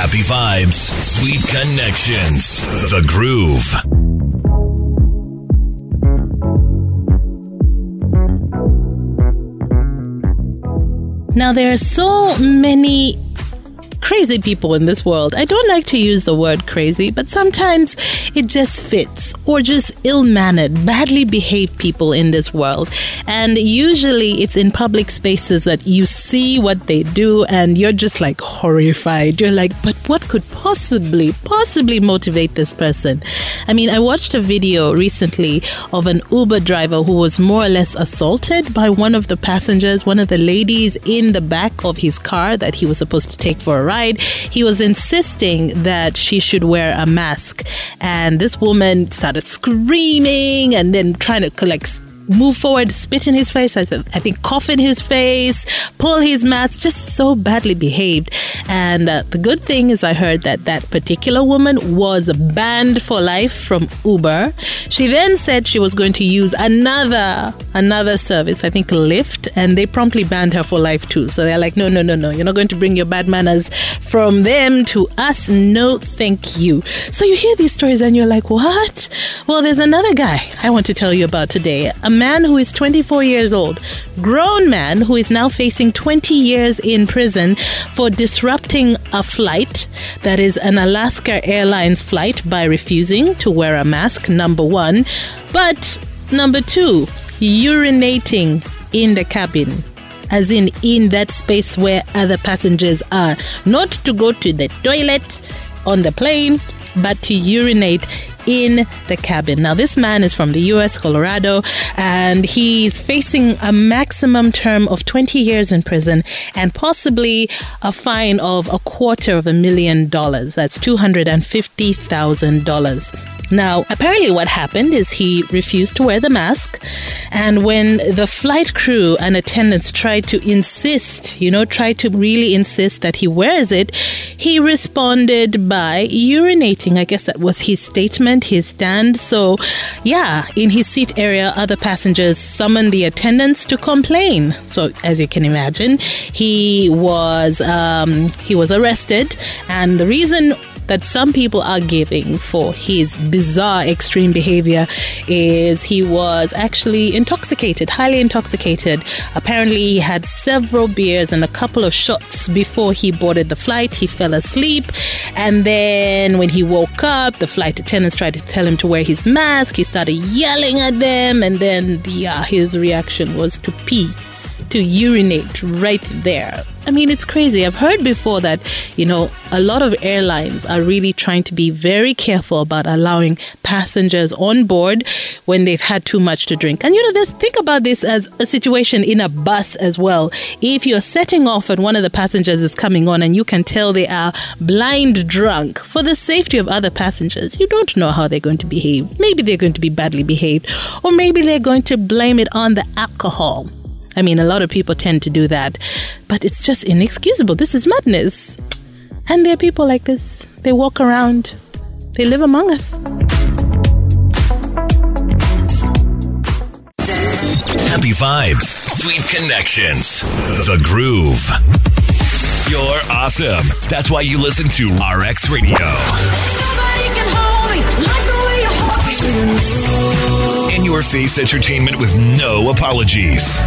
Happy vibes, sweet connections. The Groove. Now, there are so many crazy people in this world. I don't like to use the word crazy, but sometimes it just fits, or just ill mannered, badly behaved people in this world. And usually it's in public spaces that you see what they do and you're just like horrified. You're like, but what could possibly, possibly motivate this person? I mean, I watched a video recently of an Uber driver who was more or less assaulted by one of the passengers, one of the ladies in the back of his car that he was supposed to take for a ride. He was insisting that she should wear a mask. And this woman started screaming and then trying to collect move forward, spit in his face, I, think cough in his face, pull his mask, just so badly behaved. And uh, the good thing is, I heard that that particular woman was banned for life from Uber. She then said she was going to use another another service, I think Lyft, and they promptly banned her for life too. So they're like, no, no, no, no, you're not going to bring your bad manners from them to us. No, thank you. So you hear these stories and you're like, what? Well, there's another guy I want to tell you about today. A man who is 24 years old, grown man who is now facing 20 years in prison for disrupting a flight that is an Alaska Airlines flight by refusing to wear a mask, number one. But number two, urinating in the cabin as in in that space where other passengers are. Not to go to the toilet on the plane, but to urinate in the cabin. Now, this man is from the US, Colorado, and he's facing a maximum term of 20 years in prison and possibly a fine of a quarter of a million dollars. That's $250,000. Now, apparently, what happened is he refused to wear the mask. And when the flight crew and attendants tried to insist, you know, tried to really insist that he wears it, he responded by urinating. I guess that was his statement, his stand. So, yeah, in his seat area, other passengers summoned the attendants to complain. So, as you can imagine, he was um, he was arrested, and the reason that some people are giving for his bizarre extreme behavior is he was actually intoxicated, highly intoxicated. Apparently, he had several beers and a couple of shots before he boarded the flight. He fell asleep, and then when he woke up, the flight attendants tried to tell him to wear his mask. He started yelling at them, and then, yeah, his reaction was to pee to urinate right there. I mean, it's crazy. I've heard before that, you know, a lot of airlines are really trying to be very careful about allowing passengers on board when they've had too much to drink. And, you know, this, think about this as a situation in a bus as well. If you're setting off and one of the passengers is coming on and you can tell they are blind drunk for the safety of other passengers, you don't know how they're going to behave. Maybe they're going to be badly behaved, or maybe they're going to blame it on the alcohol. I mean, a lot of people tend to do that, but it's just inexcusable. This is madness. And there are people like this. They walk around, they live among us. Happy vibes, sweet connections. The Groove. You're awesome. That's why you listen to RX Radio. Your face entertainment with no apologies.